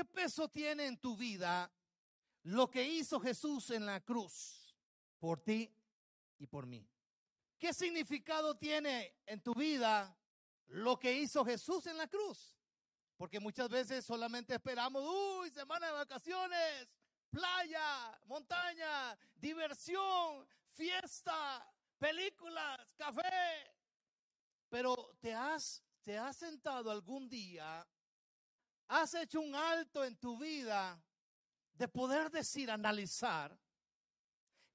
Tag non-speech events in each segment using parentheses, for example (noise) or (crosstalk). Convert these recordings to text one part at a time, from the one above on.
¿qué peso tiene en tu vida lo que hizo Jesús en la cruz por ti y por mí? ¿Qué significado tiene en tu vida lo que hizo Jesús en la cruz? Porque muchas veces solamente esperamos, uy, semana de vacaciones, playa, montaña, diversión, fiesta, películas, café. Pero te has, te has sentado algún día, has hecho un alto en tu vida de poder decir, analizar,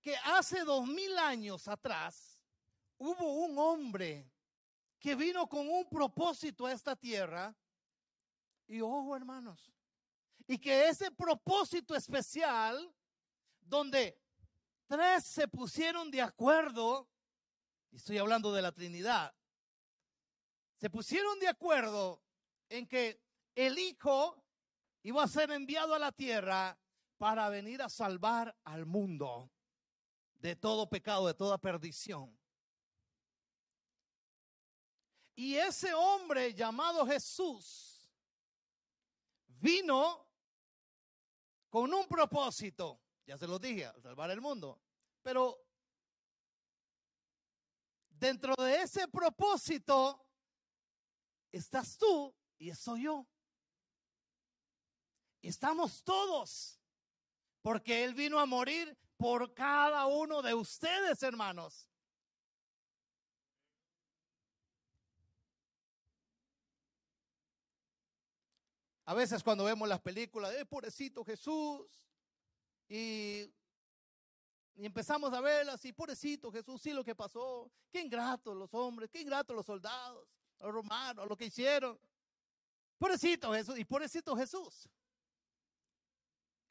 que hace dos mil años atrás hubo un hombre que vino con un propósito a esta tierra. Y ojo, hermanos, y que ese propósito especial, donde tres se pusieron de acuerdo, y estoy hablando de la Trinidad, se pusieron de acuerdo en que el Hijo iba a ser enviado a la tierra para venir a salvar al mundo de todo pecado, de toda perdición. Y ese hombre llamado Jesús vino con un propósito, ya se lo dije, salvar el mundo, pero dentro de ese propósito estás tú y soy yo. Estamos todos, porque Él vino a morir por cada uno de ustedes, hermanos. A veces cuando vemos las películas, eh, pobrecito Jesús, y, y, empezamos a verlas, y pobrecito Jesús, sí lo que pasó, qué ingratos los hombres, qué ingratos los soldados, los romanos, lo que hicieron. Pobrecito Jesús, y pobrecito Jesús.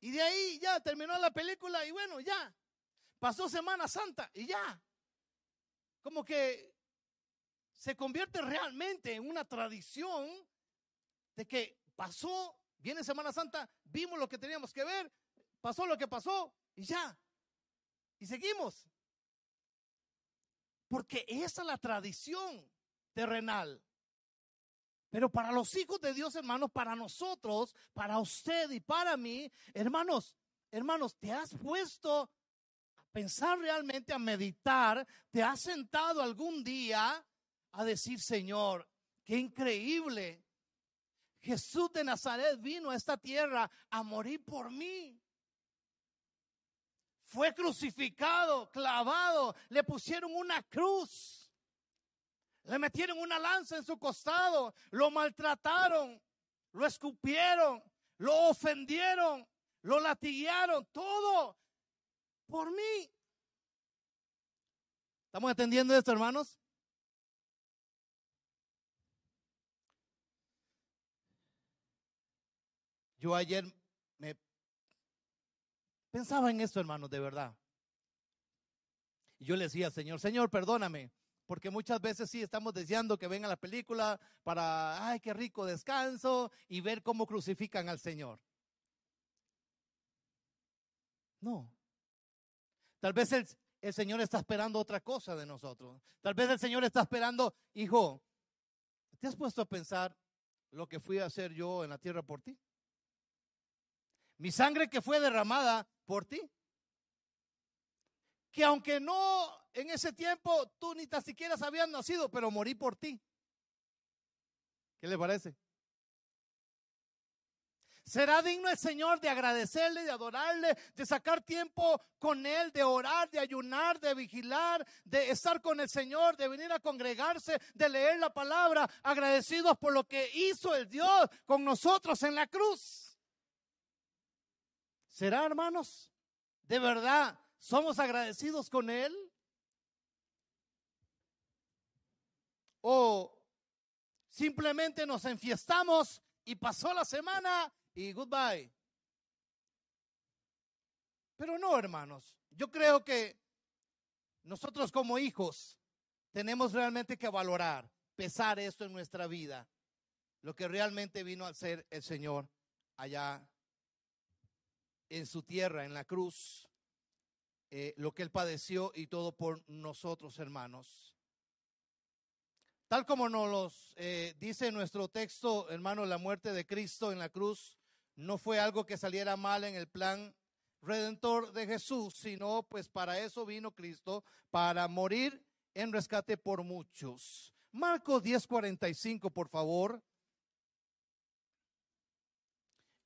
Y de ahí ya terminó la película y bueno, ya. Pasó Semana Santa y ya. Como que se convierte realmente en una tradición de que pasó, viene Semana Santa, vimos lo que teníamos que ver, pasó lo que pasó y ya. Y seguimos. Porque esa es la tradición terrenal. Pero para los hijos de Dios, hermanos, para nosotros, para usted y para mí, hermanos, hermanos, te has puesto a pensar realmente, a meditar, te has sentado algún día a decir, Señor, qué increíble Jesús de Nazaret vino a esta tierra a morir por mí. Fue crucificado, clavado, le pusieron una cruz, le metieron una lanza en su costado, lo maltrataron, lo escupieron, lo ofendieron, lo latiguearon, todo por mí. ¿Estamos entendiendo esto, hermanos? Yo ayer me pensaba en esto, hermanos, de verdad. Y yo le decía, Señor, Señor, perdóname, porque muchas veces sí estamos deseando que venga la película para, ay, qué rico descanso y ver cómo crucifican al Señor. No. Tal vez el, el Señor está esperando otra cosa de nosotros. Tal vez el Señor está esperando, hijo, ¿te has puesto a pensar lo que fui a hacer yo en la tierra por ti? mi sangre que fue derramada por ti. Que aunque no en ese tiempo tú ni tan siquiera habías nacido, pero morí por ti. ¿Qué le parece? ¿Será digno el Señor de agradecerle, de adorarle, de sacar tiempo con Él, de orar, de ayunar, de vigilar, de estar con el Señor, de venir a congregarse, de leer la palabra, agradecidos por lo que hizo el Dios con nosotros en la cruz? ¿Será, hermanos? ¿De verdad somos agradecidos con Él? ¿O simplemente nos enfiestamos y pasó la semana y goodbye? Pero no, hermanos. Yo creo que nosotros como hijos tenemos realmente que valorar, pesar esto en nuestra vida, lo que realmente vino a ser el Señor allá en su tierra, en la cruz, eh, lo que él padeció y todo por nosotros, hermanos. Tal como nos eh, dice nuestro texto, hermano, la muerte de Cristo en la cruz no fue algo que saliera mal en el plan redentor de Jesús, sino pues para eso vino Cristo, para morir en rescate por muchos. Marcos 10:45, por favor.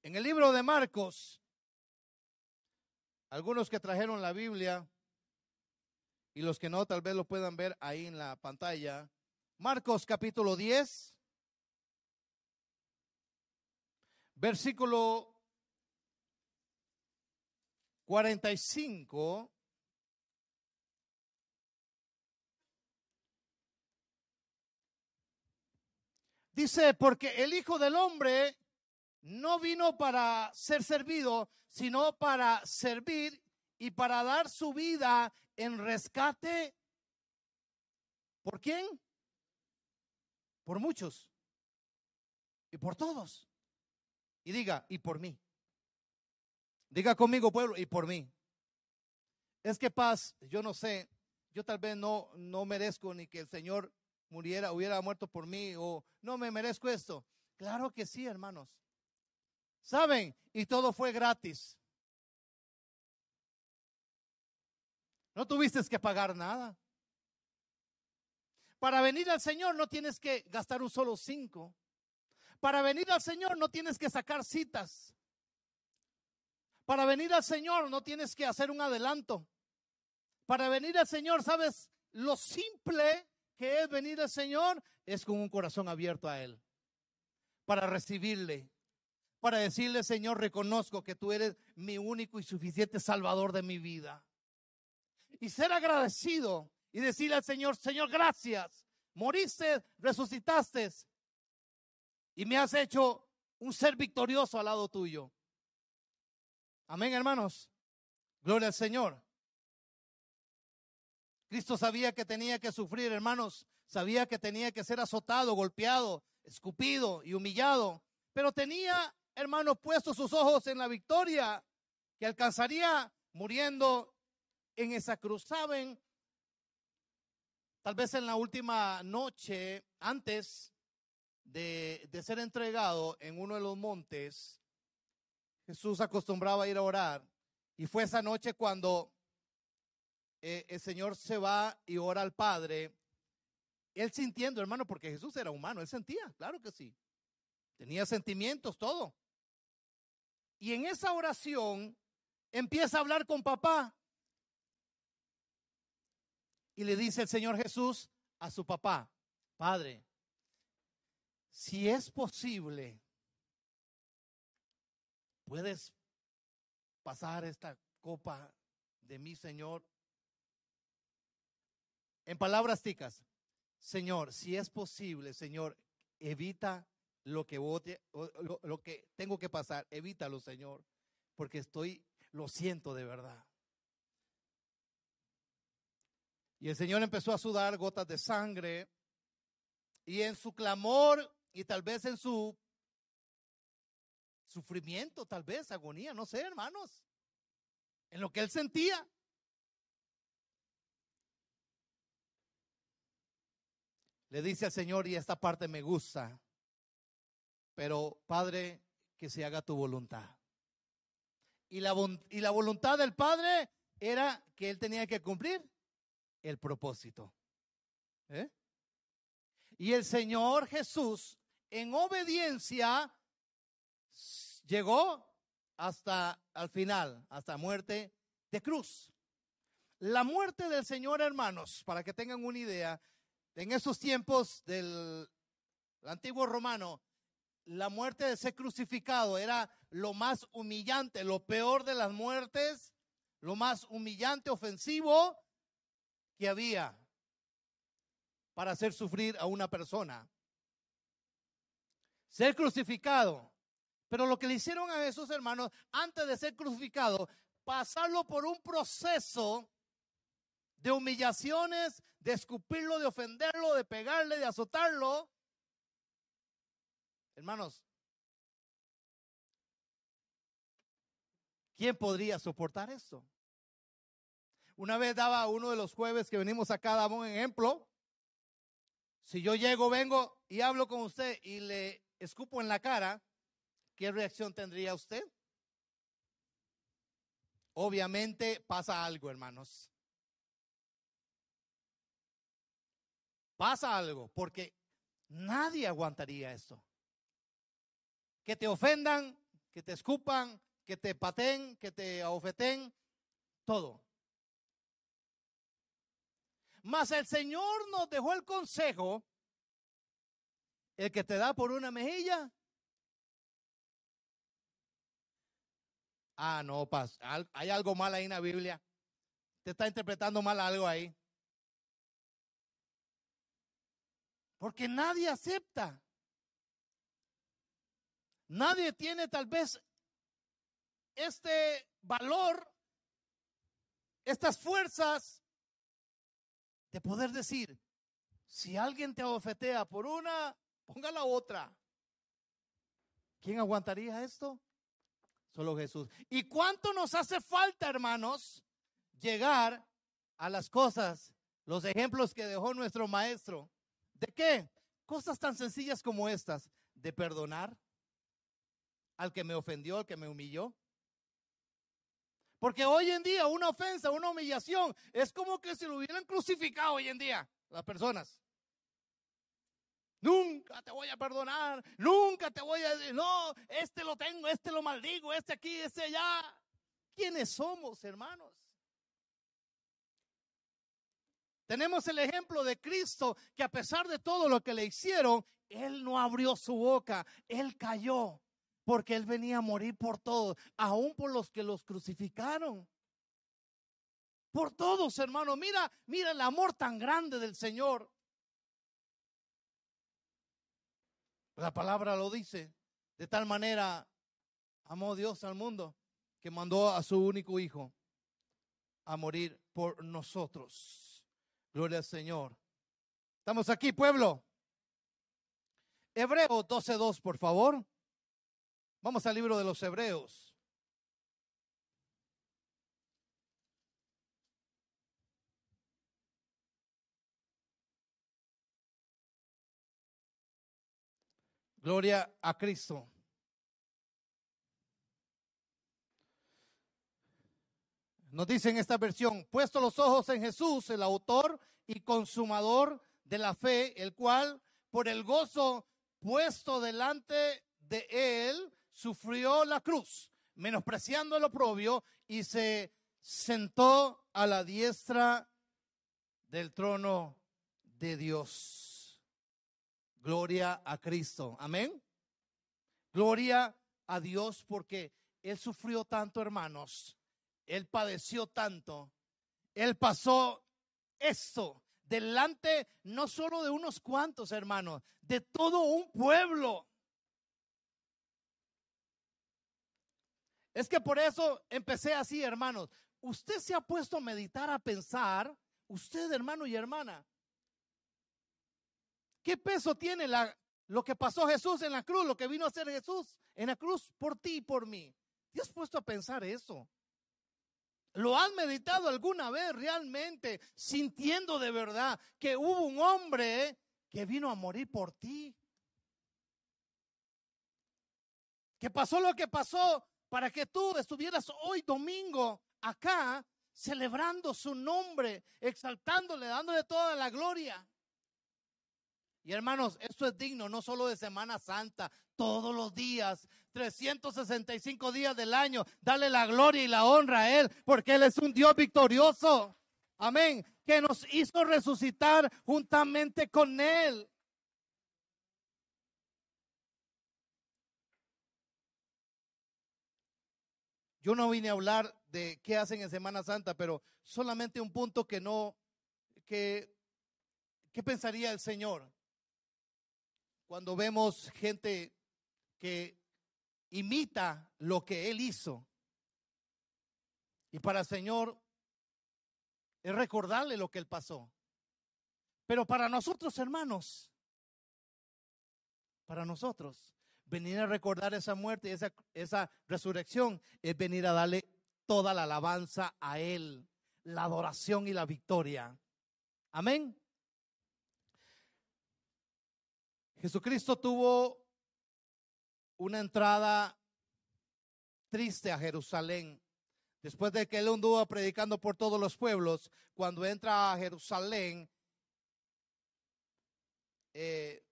En el libro de Marcos, algunos que trajeron la Biblia y los que no, tal vez lo puedan ver ahí en la pantalla. Marcos capítulo 10, versículo 45. Dice, porque el Hijo del Hombre no vino para ser servido, sino para servir y para dar su vida en rescate. ¿Por quién? Por muchos. Y por todos. Y diga, y por mí. Diga conmigo, pueblo, y por mí. Es que paz, yo no sé, yo tal vez no, no merezco ni que el Señor muriera, hubiera muerto por mí, o no me merezco esto. Claro que sí, hermanos. ¿Saben? Y todo fue gratis. No tuviste que pagar nada. Para venir al Señor no tienes que gastar un solo cinco. Para venir al Señor no tienes que sacar citas. Para venir al Señor no tienes que hacer un adelanto. Para venir al Señor, ¿sabes? Lo simple que es venir al Señor es con un corazón abierto a Él. Para recibirle. Para decirle, Señor, reconozco que tú eres mi único y suficiente Salvador de mi vida. Y ser agradecido y decirle al Señor, Señor, gracias. Moriste, resucitaste y me has hecho un ser victorioso al lado tuyo. Amén, hermanos. Gloria al Señor. Cristo sabía que tenía que sufrir, hermanos. Sabía que tenía que ser azotado, golpeado, escupido y humillado. Pero tenía, hermanos, puestos sus ojos en la victoria que alcanzaría muriendo en esa cruz. Saben, tal vez en la última noche, antes de, ser entregado en uno de los montes, Jesús acostumbraba a ir a orar. Y fue esa noche cuando eh, el Señor se va y ora al Padre. Él sintiendo, hermano, porque Jesús era humano, él sentía, claro que sí. Tenía sentimientos, todo. Y en esa oración empieza a hablar con papá. Y le dice el Señor Jesús a su papá, Padre, si es posible, puedes pasar esta copa de mi Señor. En palabras ticas, Señor, si es posible, Señor, evita lo que, lo, lo que tengo que pasar, evítalo, Señor, porque estoy, lo siento de verdad. Y el Señor empezó a sudar gotas de sangre. Y en su clamor y tal vez en su sufrimiento, tal vez agonía, no sé, hermanos. En lo que él sentía. Le dice al Señor, y esta parte me gusta, pero Padre, que se haga tu voluntad. Y la, y la voluntad del Padre era que él tenía que cumplir el propósito. ¿Eh? Y el Señor Jesús, en obediencia, llegó hasta al final, hasta muerte de cruz. La muerte del Señor, hermanos, para que tengan una idea, en esos tiempos del antiguo romano, la muerte de ser crucificado era lo más humillante, lo peor de las muertes, lo más humillante, ofensivo que había para hacer sufrir a una persona. Ser crucificado. Pero lo que le hicieron a esos hermanos antes de ser crucificado, pasarlo por un proceso de humillaciones, de escupirlo, de ofenderlo, de pegarle, de azotarlo. Hermanos, ¿quién podría soportar eso? Una vez daba uno de los jueves que venimos acá, daba un ejemplo. Si yo llego, vengo y hablo con usted y le escupo en la cara, ¿qué reacción tendría usted? Obviamente pasa algo, hermanos. Pasa algo, porque nadie aguantaría esto. Que te ofendan, que te escupan, que te paten, que te ofeten, todo. Mas el Señor nos dejó el consejo, el que te da por una mejilla. Ah, no, hay algo mal ahí en la Biblia. Te está interpretando mal algo ahí. Porque nadie acepta. Nadie tiene tal vez este valor, estas fuerzas de poder decir, si alguien te abofetea por una, ponga la otra. ¿Quién aguantaría esto? Solo Jesús. ¿Y cuánto nos hace falta, hermanos, llegar a las cosas, los ejemplos que dejó nuestro maestro? ¿De qué? Cosas tan sencillas como estas, de perdonar al que me ofendió, al que me humilló. Porque hoy en día una ofensa, una humillación, es como que se lo hubieran crucificado hoy en día las personas. Nunca te voy a perdonar, nunca te voy a decir, no, este lo tengo, este lo maldigo, este aquí, este allá. ¿Quiénes somos, hermanos? Tenemos el ejemplo de Cristo que a pesar de todo lo que le hicieron, Él no abrió su boca, Él cayó porque Él venía a morir por todos, aún por los que los crucificaron. Por todos, hermano. Mira, mira el amor tan grande del Señor. La palabra lo dice. De tal manera amó Dios al mundo que mandó a su único hijo a morir por nosotros. Gloria al Señor. Estamos aquí, pueblo. Hebreo 12.2, por favor. Vamos al libro de los Hebreos. Gloria a Cristo. Nos dice en esta versión, puesto los ojos en Jesús, el autor y consumador de la fe, el cual por el gozo puesto delante de él, sufrió la cruz, menospreciando el oprobio, y se sentó a la diestra del trono de Dios. Gloria a Cristo. Amén. Gloria a Dios porque Él sufrió tanto, hermanos. Él padeció tanto. Él pasó esto delante no solo de unos cuantos hermanos, de todo un pueblo. Es que por eso empecé así, hermanos. Usted se ha puesto a meditar, a pensar, usted, hermano y hermana, ¿qué peso tiene lo que pasó Jesús en la cruz, lo que vino a hacer Jesús en la cruz por ti y por mí? ¿Te has puesto a pensar eso? ¿Lo has meditado alguna vez realmente, sintiendo de verdad que hubo un hombre que vino a morir por ti? Que pasó lo que pasó para que tú estuvieras hoy domingo acá celebrando su nombre, exaltándole, dándole toda la gloria. Y hermanos, esto es digno no solo de Semana Santa, todos los días, 365 días del año, dale la gloria y la honra a Él, porque Él es un Dios victorioso. Amén. Que nos hizo resucitar juntamente con Él. Yo no vine a hablar de qué hacen en Semana Santa, pero solamente un punto que no, que, ¿qué pensaría el Señor? Cuando vemos gente que imita lo que Él hizo. Y para el Señor es recordarle lo que Él pasó. Pero para nosotros, hermanos, para nosotros, venir a recordar esa muerte y esa, esa resurrección es venir a darle toda la alabanza a Él, la adoración y la victoria. Amén. Jesucristo tuvo una entrada triste a Jerusalén. Después de que él anduvo predicando por todos los pueblos, cuando entra a Jerusalén, eh,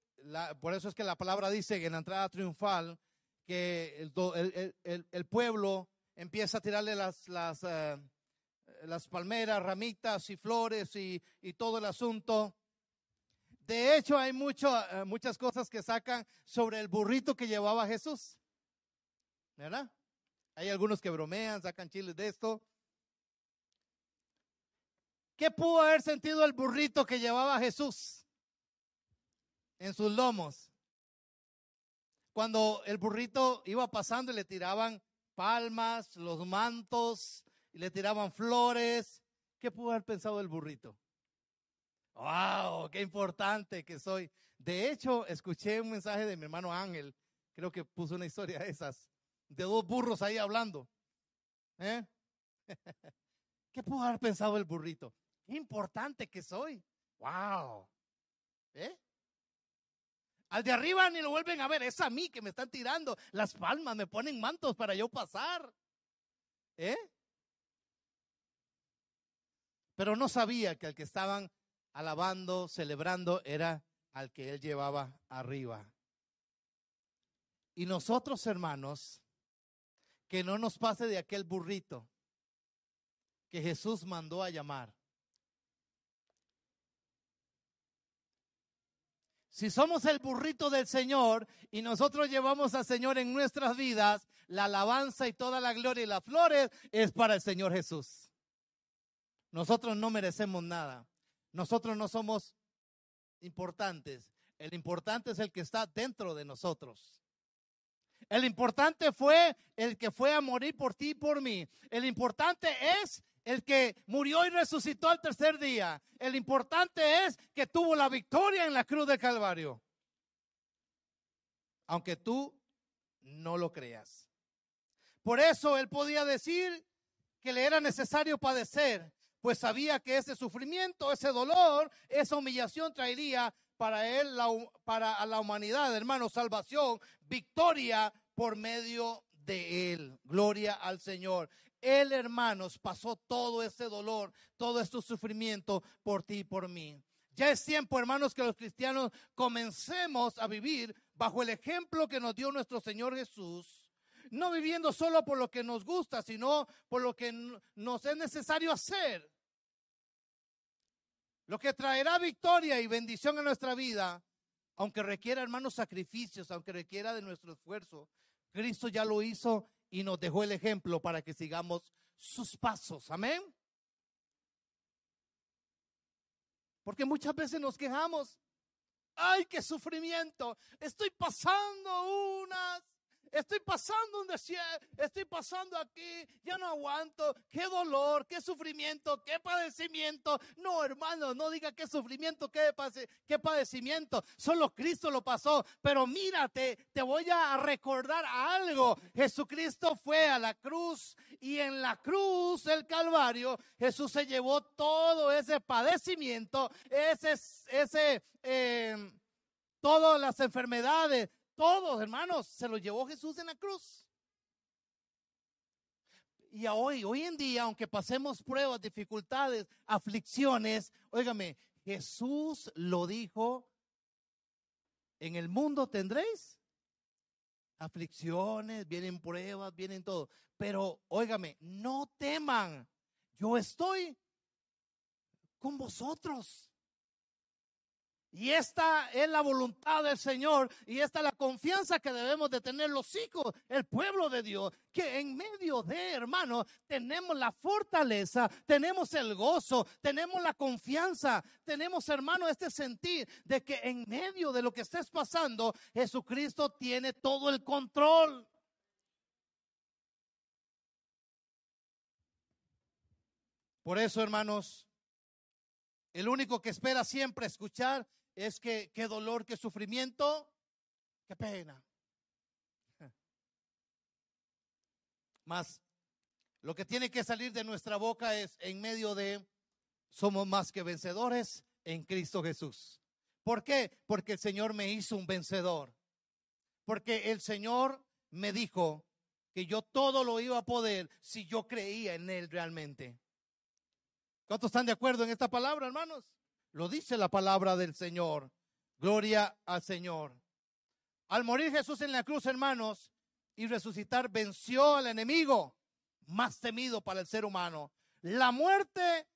por eso es que la palabra dice que en la entrada triunfal, que el, pueblo empieza a tirarle las, las, eh, las palmeras, ramitas y flores y, todo el asunto. De hecho, hay mucho, eh, muchas cosas que sacan sobre el burrito que llevaba Jesús. ¿Verdad? Hay algunos que bromean, sacan chiles de esto. ¿Qué pudo haber sentido el burrito que llevaba Jesús en sus lomos? Cuando el burrito iba pasando y le tiraban palmas, los mantos, y le tiraban flores. ¿Qué pudo haber pensado el burrito? ¡Wow! ¡Qué importante que soy! De hecho, escuché un mensaje de mi hermano Ángel, creo que puso una historia de esas de dos burros ahí hablando. ¿Eh? (laughs) ¿Qué pudo haber pensado el burrito? Qué importante que soy. ¡Wow! ¿Eh? Al de arriba ni lo vuelven a ver, es a mí que me están tirando las palmas, me ponen mantos para yo pasar. ¿Eh? Pero no sabía que al que estaban alabando, celebrando, era al que él llevaba arriba. Y nosotros, hermanos, que no nos pase de aquel burrito que Jesús mandó a llamar. Si somos el burrito del Señor y nosotros llevamos al Señor en nuestras vidas, la alabanza y toda la gloria y las flores es para el Señor Jesús. Nosotros no merecemos nada. Nosotros no somos importantes. El importante es el que está dentro de nosotros. El importante fue el que fue a morir por ti y por mí. El importante es el que murió y resucitó al tercer día. El importante es que tuvo la victoria en la cruz de Calvario. Aunque tú no lo creas. Por eso él podía decir que le era necesario padecer, pues sabía que ese sufrimiento, ese dolor, esa humillación traería para él, la, para la humanidad, hermano, salvación, victoria por medio de él. Gloria al Señor. Él, hermanos, pasó todo ese dolor, todo este sufrimiento por ti y por mí. Ya es tiempo, hermanos, que los cristianos comencemos a vivir bajo el ejemplo que nos dio nuestro Señor Jesús. No viviendo solo por lo que nos gusta, sino por lo que nos es necesario hacer. Lo que traerá victoria y bendición a nuestra vida, aunque requiera, hermanos, sacrificios, aunque requiera de nuestro esfuerzo, Cristo ya lo hizo y nos dejó el ejemplo para que sigamos sus pasos. Amén. Porque muchas veces nos quejamos. Ay, qué sufrimiento. Estoy pasando unas Estoy pasando un desierto, estoy pasando aquí, ya no aguanto. Qué dolor, qué sufrimiento, qué padecimiento. No, hermano, no diga qué sufrimiento, qué, padecimiento. Solo Cristo lo pasó. Pero mírate, te voy a recordar algo. Jesucristo fue a la cruz y en la cruz del Calvario Jesús se llevó todo ese padecimiento, ese, ese, eh, todas las enfermedades, todos, hermanos, se lo llevó Jesús en la cruz. Y hoy, hoy en día, aunque pasemos pruebas, dificultades, aflicciones, óigame, Jesús lo dijo, en el mundo tendréis aflicciones, vienen pruebas, vienen todo. Pero, óigame, no teman, yo estoy con vosotros. Y esta es la voluntad del Señor y esta es la confianza que debemos de tener los hijos, el pueblo de Dios, que en medio de, hermanos, tenemos la fortaleza, tenemos el gozo, tenemos la confianza, tenemos, hermano, este sentir de que en medio de lo que estés pasando, Jesucristo tiene todo el control. Por eso, hermanos, el único que espera siempre escuchar es que qué dolor, qué sufrimiento, qué pena. (laughs) Más, lo que tiene que salir de nuestra boca es en medio de somos más que vencedores en Cristo Jesús. ¿Por qué? Porque el Señor me hizo un vencedor. porque el Señor me dijo que yo todo lo iba a poder si yo creía en Él realmente. ¿Cuántos están de acuerdo en esta palabra, hermanos? Lo dice la palabra del Señor. Gloria al Señor. Al morir Jesús en la cruz, hermanos, y resucitar, venció al enemigo más temido para el ser humano. La muerte,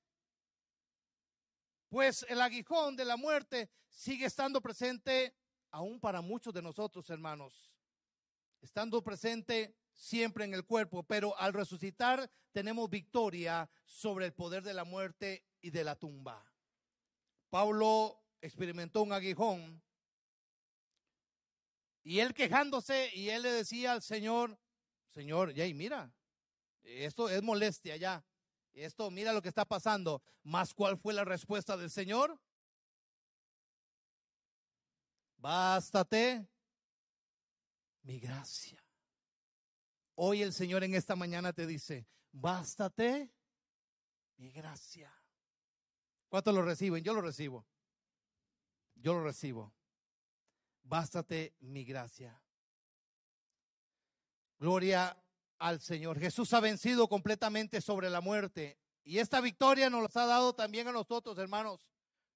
pues el aguijón de la muerte sigue estando presente aún para muchos de nosotros, hermanos. Estando presente siempre en el cuerpo, pero al resucitar tenemos victoria sobre el poder de la muerte y de la tumba. Pablo experimentó un aguijón y él quejándose y él le decía al Señor, Señor, ya y mira, esto es molestia ya. Esto, mira lo que está pasando. Más cuál fue la respuesta del Señor? Bástate mi gracia. Hoy el Señor en esta mañana te dice, bástate mi gracia. ¿Cuántos lo reciben? Yo lo recibo. Yo lo recibo. Bástate mi gracia. Gloria al Señor. Jesús ha vencido completamente sobre la muerte. Y esta victoria nos la ha dado también a nosotros, hermanos,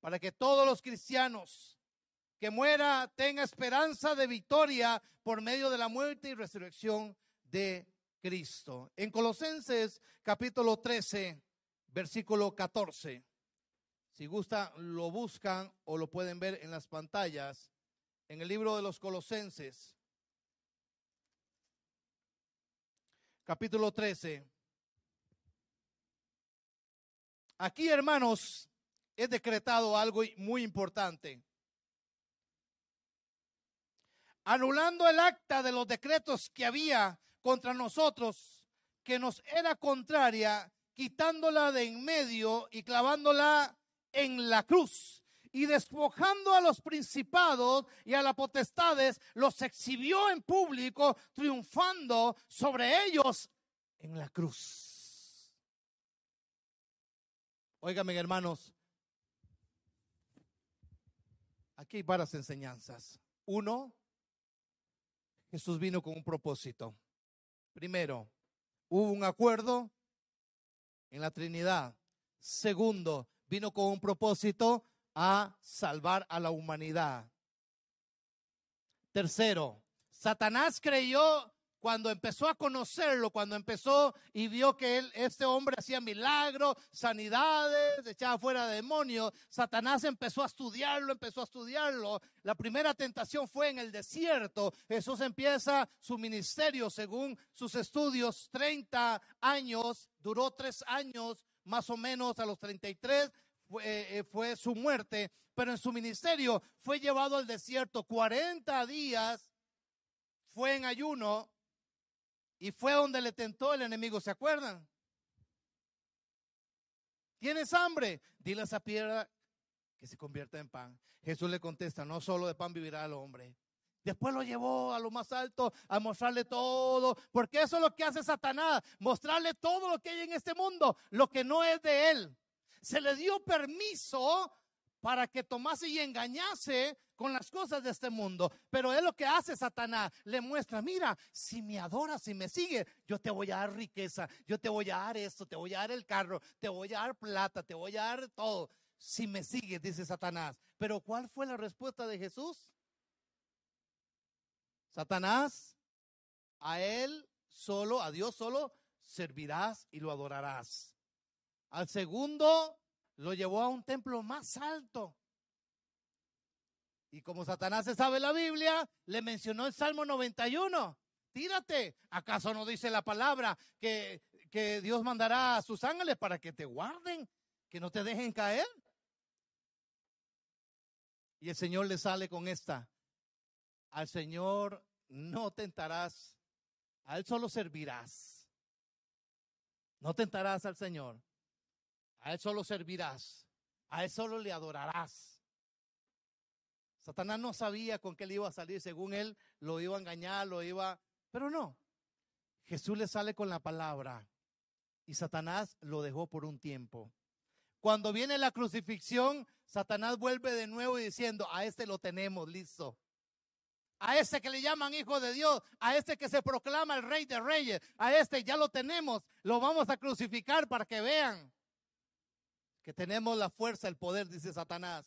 para que todos los cristianos que muera tenga esperanza de victoria por medio de la muerte y resurrección de Cristo. En Colosenses capítulo 13, versículo 14. Si gusta, lo buscan o lo pueden ver en las pantallas. En el libro de los Colosenses, capítulo 13. Aquí, hermanos, he decretado algo muy importante. Anulando el acta de los decretos que había contra nosotros, que nos era contraria, quitándola de en medio y clavándola en la cruz. Y despojando a los principados y a las potestades, los exhibió en público, triunfando sobre ellos en la cruz. Óigame, hermanos, aquí hay varias enseñanzas. Uno, Jesús vino con un propósito. Primero, hubo un acuerdo en la Trinidad. Segundo, vino con un propósito a salvar a la humanidad. Tercero, Satanás creyó cuando empezó a conocerlo, cuando empezó y vio que él, este hombre hacía milagros, sanidades, echaba fuera demonios, Satanás empezó a estudiarlo, empezó a estudiarlo. La primera tentación fue en el desierto. Jesús empieza su ministerio según sus estudios, 30 años, duró tres años más o menos a los 33 fue, eh, fue su muerte, pero en su ministerio fue llevado al desierto 40 días, fue en ayuno y fue donde le tentó el enemigo, ¿se acuerdan? ¿Tienes hambre? Dile a esa piedra que se convierta en pan. Jesús le contesta, no solo de pan vivirá el hombre. Después lo llevó a lo más alto a mostrarle todo, porque eso es lo que hace Satanás, mostrarle todo lo que hay en este mundo, lo que no es de él. Se le dio permiso para que tomase y engañase con las cosas de este mundo. Pero es lo que hace Satanás. Le muestra, mira, si me adoras, si me sigue, yo te voy a dar riqueza, yo te voy a dar esto, te voy a dar el carro, te voy a dar plata, te voy a dar todo. Si me sigue, dice Satanás. Pero ¿cuál fue la respuesta de Jesús? Satanás, a él solo, a Dios solo, servirás y lo adorarás. Al segundo, lo llevó a un templo más alto. Y como Satanás se sabe la Biblia, le mencionó el Salmo 91. Tírate. ¿Acaso no dice la palabra que, que Dios mandará a sus ángeles para que te guarden, que no te dejen caer? Y el Señor le sale con esta. Al Señor no tentarás, a Él solo servirás. No tentarás al Señor. A Él solo servirás. A Él solo le adorarás. Satanás no sabía con qué le iba a salir. Según él, lo iba a engañar, lo iba... Pero no. Jesús le sale con la palabra. Y Satanás lo dejó por un tiempo. Cuando viene la crucifixión, Satanás vuelve de nuevo diciendo, a este lo tenemos listo. A este que le llaman hijo de Dios, a este que se proclama el rey de reyes, a este ya lo tenemos, lo vamos a crucificar para que vean que tenemos la fuerza, el poder, dice Satanás.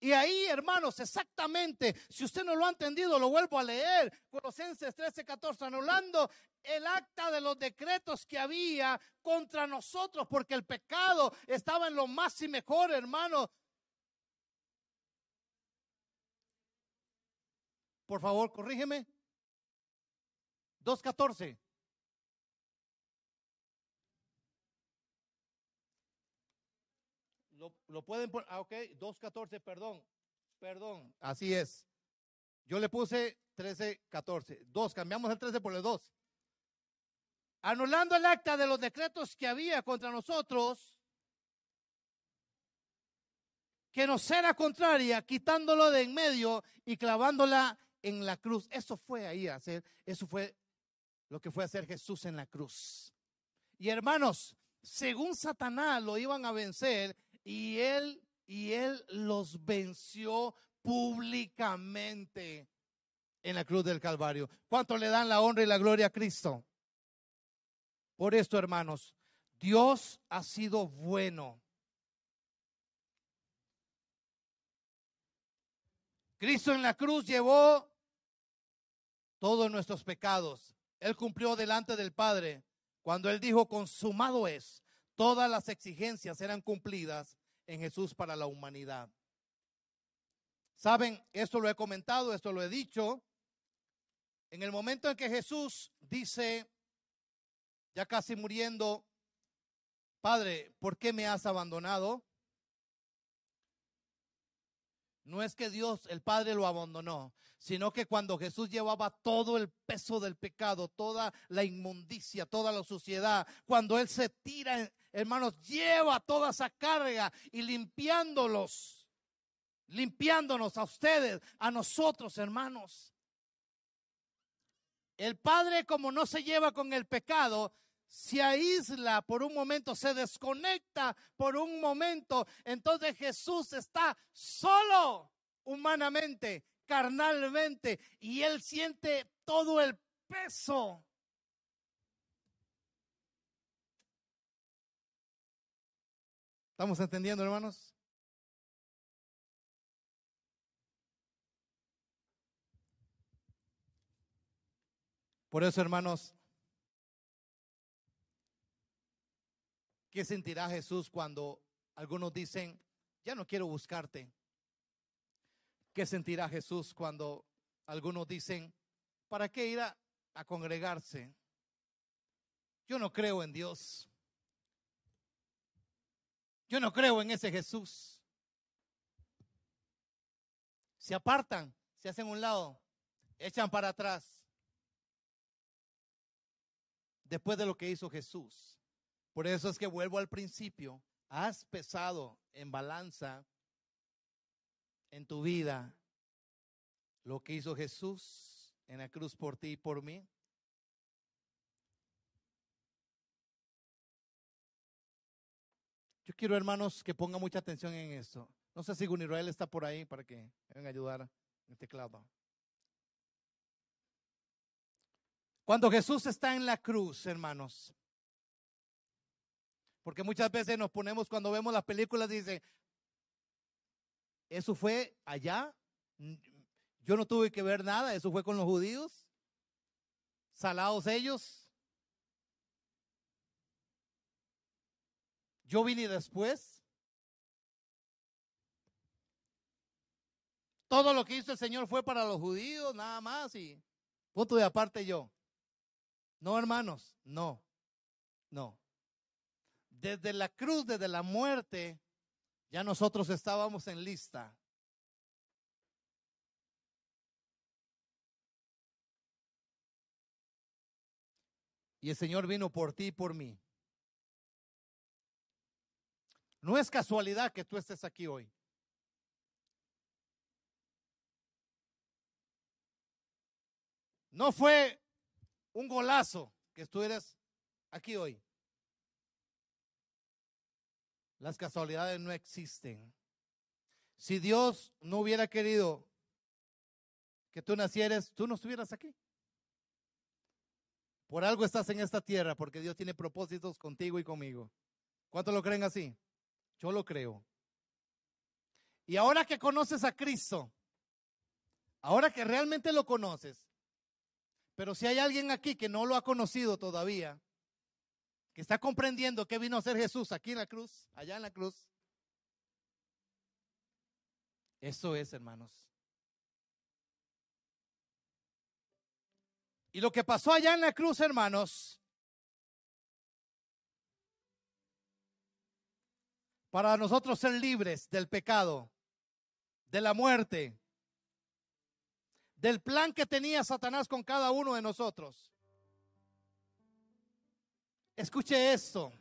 Y ahí, hermanos, exactamente, si usted no lo ha entendido, lo vuelvo a leer. Colosenses 13, 14, anulando el acta de los decretos que había contra nosotros, porque el pecado estaba en lo más y mejor, hermano. Por favor, corrígeme. 2.14. Lo, pueden poner, ah, ok, 2.14, perdón, perdón, así es. Yo le puse 13.14, 2, cambiamos el 13 por el 2. Anulando el acta de los decretos que había contra nosotros, que nos era contraria, quitándolo de en medio y clavándola en la cruz. Eso fue ahí hacer, eso fue lo que fue hacer Jesús en la cruz. Y hermanos, según Satanás lo iban a vencer, y él y él los venció públicamente en la cruz del Calvario. ¿Cuánto le dan la honra y la gloria a Cristo? Por esto, hermanos, Dios ha sido bueno. Cristo en la cruz llevó todos nuestros pecados. Él cumplió delante del Padre cuando Él dijo, consumado es todas las exigencias eran cumplidas en Jesús para la humanidad. Saben, esto lo he comentado, esto lo he dicho. En el momento en que Jesús dice, ya casi muriendo, Padre, ¿por qué me has abandonado? No es que Dios, el Padre, lo abandonó, sino que cuando Jesús llevaba todo el peso del pecado, toda la inmundicia, toda la suciedad, cuando Él se tira, hermanos, lleva toda esa carga y limpiándolos, limpiándonos a ustedes, a nosotros, hermanos. El Padre, como no se lleva con el pecado, se aísla por un momento, se desconecta por un momento, entonces Jesús está solo humanamente, carnalmente, y él siente todo el peso. ¿Estamos entendiendo, hermanos? Por eso, hermanos, ¿Qué sentirá Jesús cuando algunos dicen, ya no quiero buscarte? ¿Qué sentirá Jesús cuando algunos dicen, ¿para qué ir a, congregarse? Yo no creo en Dios. Yo no creo en ese Jesús. Se apartan, se hacen un lado, echan para atrás. Después de lo que hizo Jesús. Por eso es que vuelvo al principio. Has pesado en balanza en tu vida lo que hizo Jesús en la cruz por ti y por mí. Yo quiero, hermanos, que pongan mucha atención en esto. No sé si Gunirael está por ahí para que vengan a ayudar en el teclado. Cuando Jesús está en la cruz, hermanos, porque muchas veces nos ponemos cuando vemos las películas, dice, eso fue allá, yo no tuve que ver nada, eso fue con los judíos, salados ellos. Yo vine después. Todo lo que hizo el Señor fue para los judíos, nada más, y punto de aparte yo. No, hermanos, no, no desde la cruz, desde la muerte, ya nosotros estábamos en lista. Y el Señor vino por ti y por mí. No es casualidad que tú estés aquí hoy. No fue un golazo que estuvieras aquí hoy. Las casualidades no existen. Si Dios no hubiera querido que tú nacieres, tú no estuvieras aquí. Por algo estás en esta tierra, porque Dios tiene propósitos contigo y conmigo. ¿Cuántos lo creen así? Yo lo creo. Y ahora que conoces a Cristo, ahora que realmente lo conoces, pero si hay alguien aquí que no lo ha conocido todavía, que está comprendiendo que vino a ser Jesús aquí en la cruz, allá en la cruz, eso es, hermanos. Y lo que pasó allá en la cruz, hermanos, para nosotros ser libres del pecado, de la muerte, del plan que tenía Satanás con cada uno de nosotros. Escuche esto.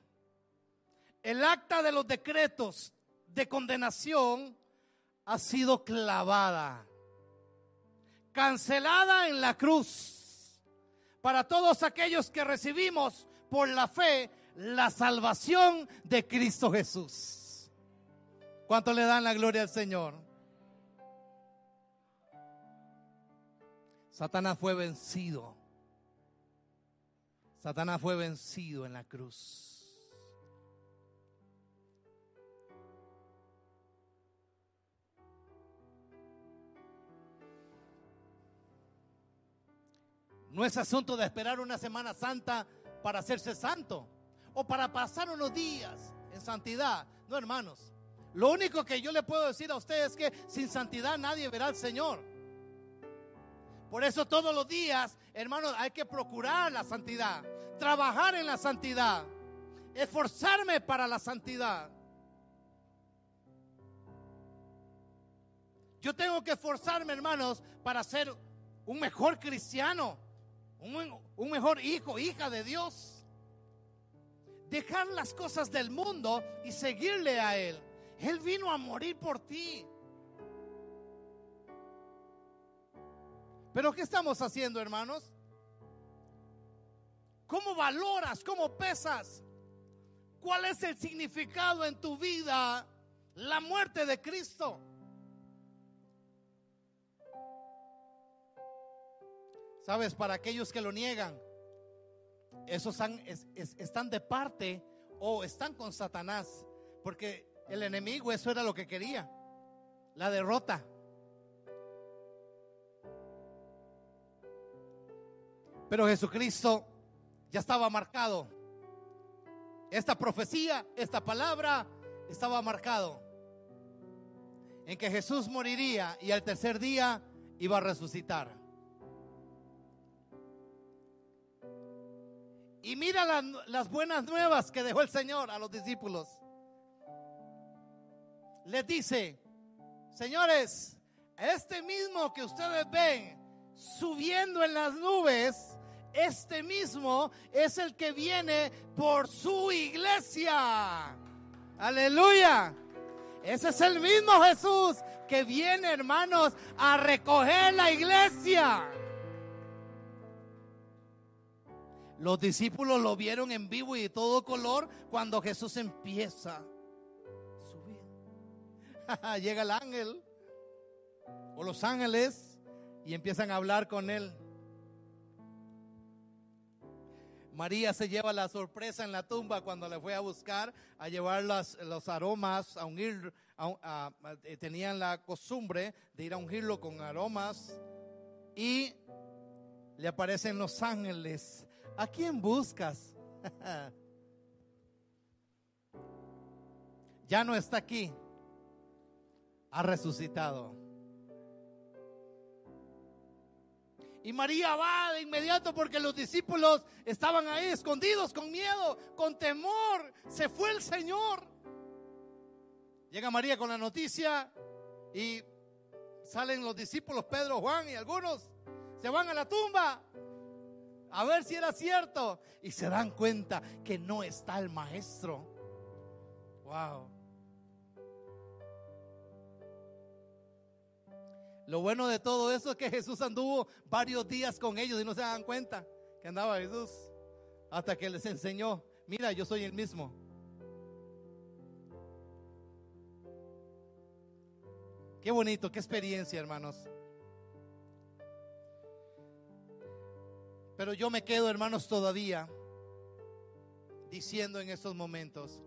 El acta de los decretos de condenación ha sido clavada, cancelada en la cruz, para todos aquellos que recibimos por la fe la salvación de Cristo Jesús. ¿Cuánto le dan la gloria al Señor? Satanás fue vencido. Satanás fue vencido en la cruz. No es asunto de esperar una Semana Santa para hacerse santo o para pasar unos días en santidad. No, hermanos. Lo único que yo le puedo decir a usted es que sin santidad nadie verá al Señor. Por eso todos los días, hermanos, hay que procurar la santidad, trabajar en la santidad, esforzarme para la santidad. Yo tengo que esforzarme, hermanos, para ser un mejor cristiano un, mejor hijo, hija de Dios. Dejar las cosas del mundo y seguirle a Él. Él vino a morir por ti. Pero ¿qué estamos haciendo, hermanos? ¿Cómo valoras? ¿Cómo pesas? ¿Cuál es el significado en tu vida? La muerte de Cristo. Sabes, para aquellos que lo niegan, esos están, de parte o están con Satanás, porque el enemigo eso era lo que quería, la derrota. Pero Jesucristo ya estaba marcado. Esta profecía, esta palabra estaba marcado en que Jesús moriría y al tercer día iba a resucitar. Y mira las buenas nuevas que dejó el Señor a los discípulos. Les dice, señores, este mismo que ustedes ven subiendo en las nubes, este mismo es el que viene por su iglesia. Aleluya. Ese es el mismo Jesús que viene, hermanos, a recoger la iglesia. Los discípulos lo vieron en vivo y de todo color cuando Jesús empieza a subir. (laughs) Llega el ángel o los ángeles y empiezan a hablar con él. María se lleva la sorpresa en la tumba cuando le fue a buscar, a llevar los aromas, a ungir, eh, tenían la costumbre de ir a ungirlo con aromas y le aparecen los ángeles ¿A quién buscas? (laughs) ya no está aquí. Ha resucitado. Y María va de inmediato porque los discípulos estaban ahí escondidos con miedo, con temor. Se fue el Señor. Llega María con la noticia y salen los discípulos, Pedro, Juan y algunos. Se van a la tumba a ver si era cierto. Y se dan cuenta que no está el maestro. Wow. Lo bueno de todo eso es que Jesús anduvo varios días con ellos y no se dan cuenta que andaba Jesús. Hasta que les enseñó, mira, yo soy el mismo. Qué bonito, qué experiencia, hermanos. Pero yo me quedo, hermanos, todavía diciendo en estos momentos,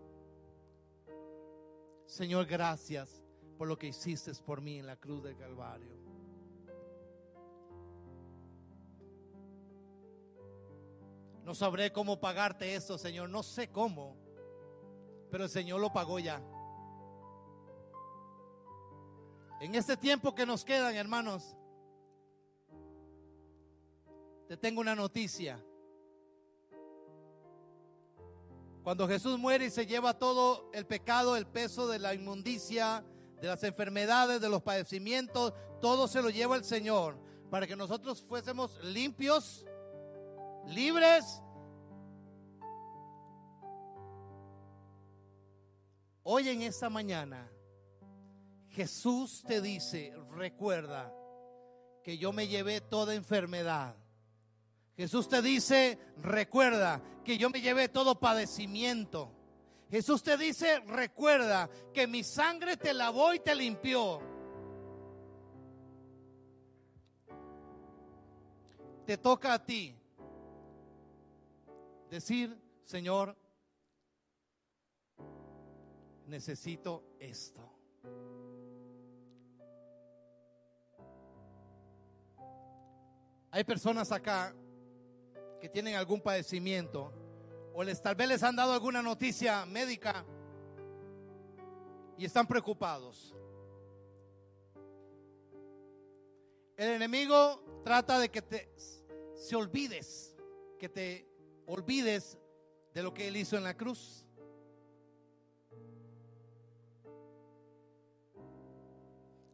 Señor, gracias por lo que hiciste por mí en la cruz del Calvario. No sabré cómo pagarte esto, Señor, no sé cómo, pero el Señor lo pagó ya. En este tiempo que nos quedan, hermanos, te tengo una noticia. Cuando Jesús muere y se lleva todo el pecado, el peso de la inmundicia, de las enfermedades, de los padecimientos, todo se lo lleva el Señor para que nosotros fuésemos limpios, libres. Hoy en esta mañana, Jesús te dice, recuerda que yo me llevé toda enfermedad Jesús te dice, recuerda que yo me llevé todo padecimiento. Jesús te dice, recuerda que mi sangre te lavó y te limpió. Te toca a ti decir, Señor, necesito esto. Hay personas acá que tienen algún padecimiento o les tal vez les han dado alguna noticia médica y están preocupados. El enemigo trata de que te se olvides, que te olvides de lo que él hizo en la cruz.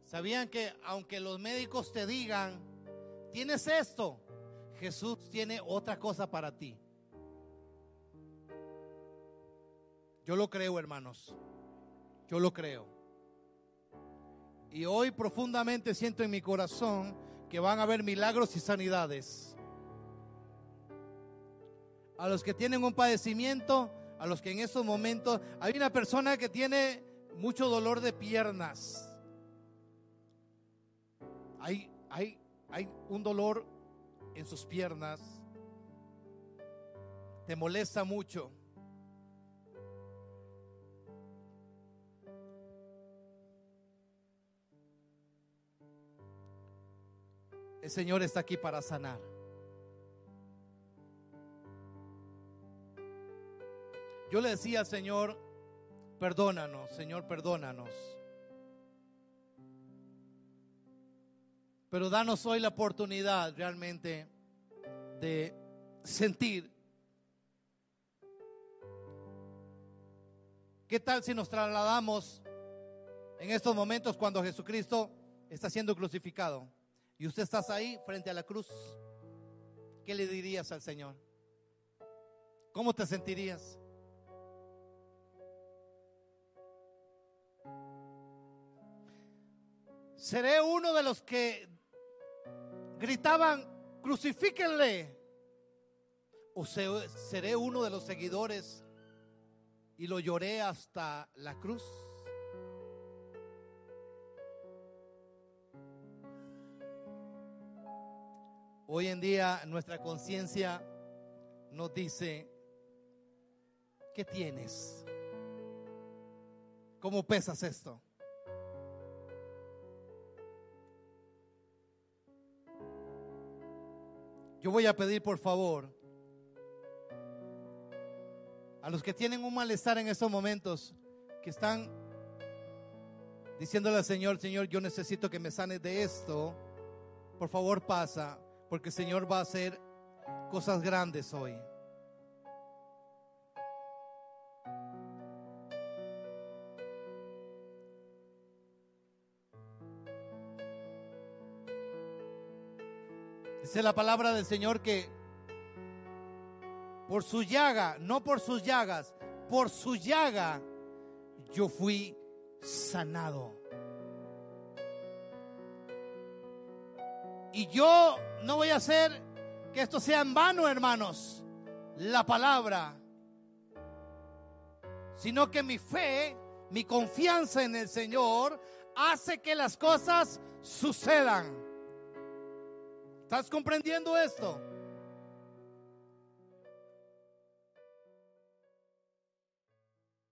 ¿Sabían que aunque los médicos te digan, tienes esto, Jesús tiene otra cosa para ti. Yo lo creo, hermanos. Yo lo creo. Y hoy profundamente siento en mi corazón que van a haber milagros y sanidades. A los que tienen un padecimiento, a los que en estos momentos hay una persona que tiene mucho dolor de piernas. Hay, hay, hay un dolor en sus piernas, te molesta mucho. El Señor está aquí para sanar. Yo le decía al Señor, perdónanos, Señor, perdónanos. Pero danos hoy la oportunidad realmente de sentir. ¿Qué tal si nos trasladamos en estos momentos cuando Jesucristo está siendo crucificado y usted estás ahí frente a la cruz? ¿Qué le dirías al Señor? ¿Cómo te sentirías? Seré uno de los que gritaban, crucifíquenle. O seré uno de los seguidores y lo lloré hasta la cruz. Hoy en día nuestra conciencia nos dice, ¿qué tienes? ¿Cómo pesas esto? Yo voy a pedir por favor a los que tienen un malestar en estos momentos, que están diciéndole al Señor, Señor, yo necesito que me sanes de esto, por favor pasa, porque el Señor va a hacer cosas grandes hoy. Dice la palabra del Señor que por su llaga, no por sus llagas, por su llaga yo fui sanado. Y yo no voy a hacer que esto sea en vano, hermanos, la palabra, sino que mi fe, mi confianza en el Señor hace que las cosas sucedan. ¿Estás comprendiendo esto?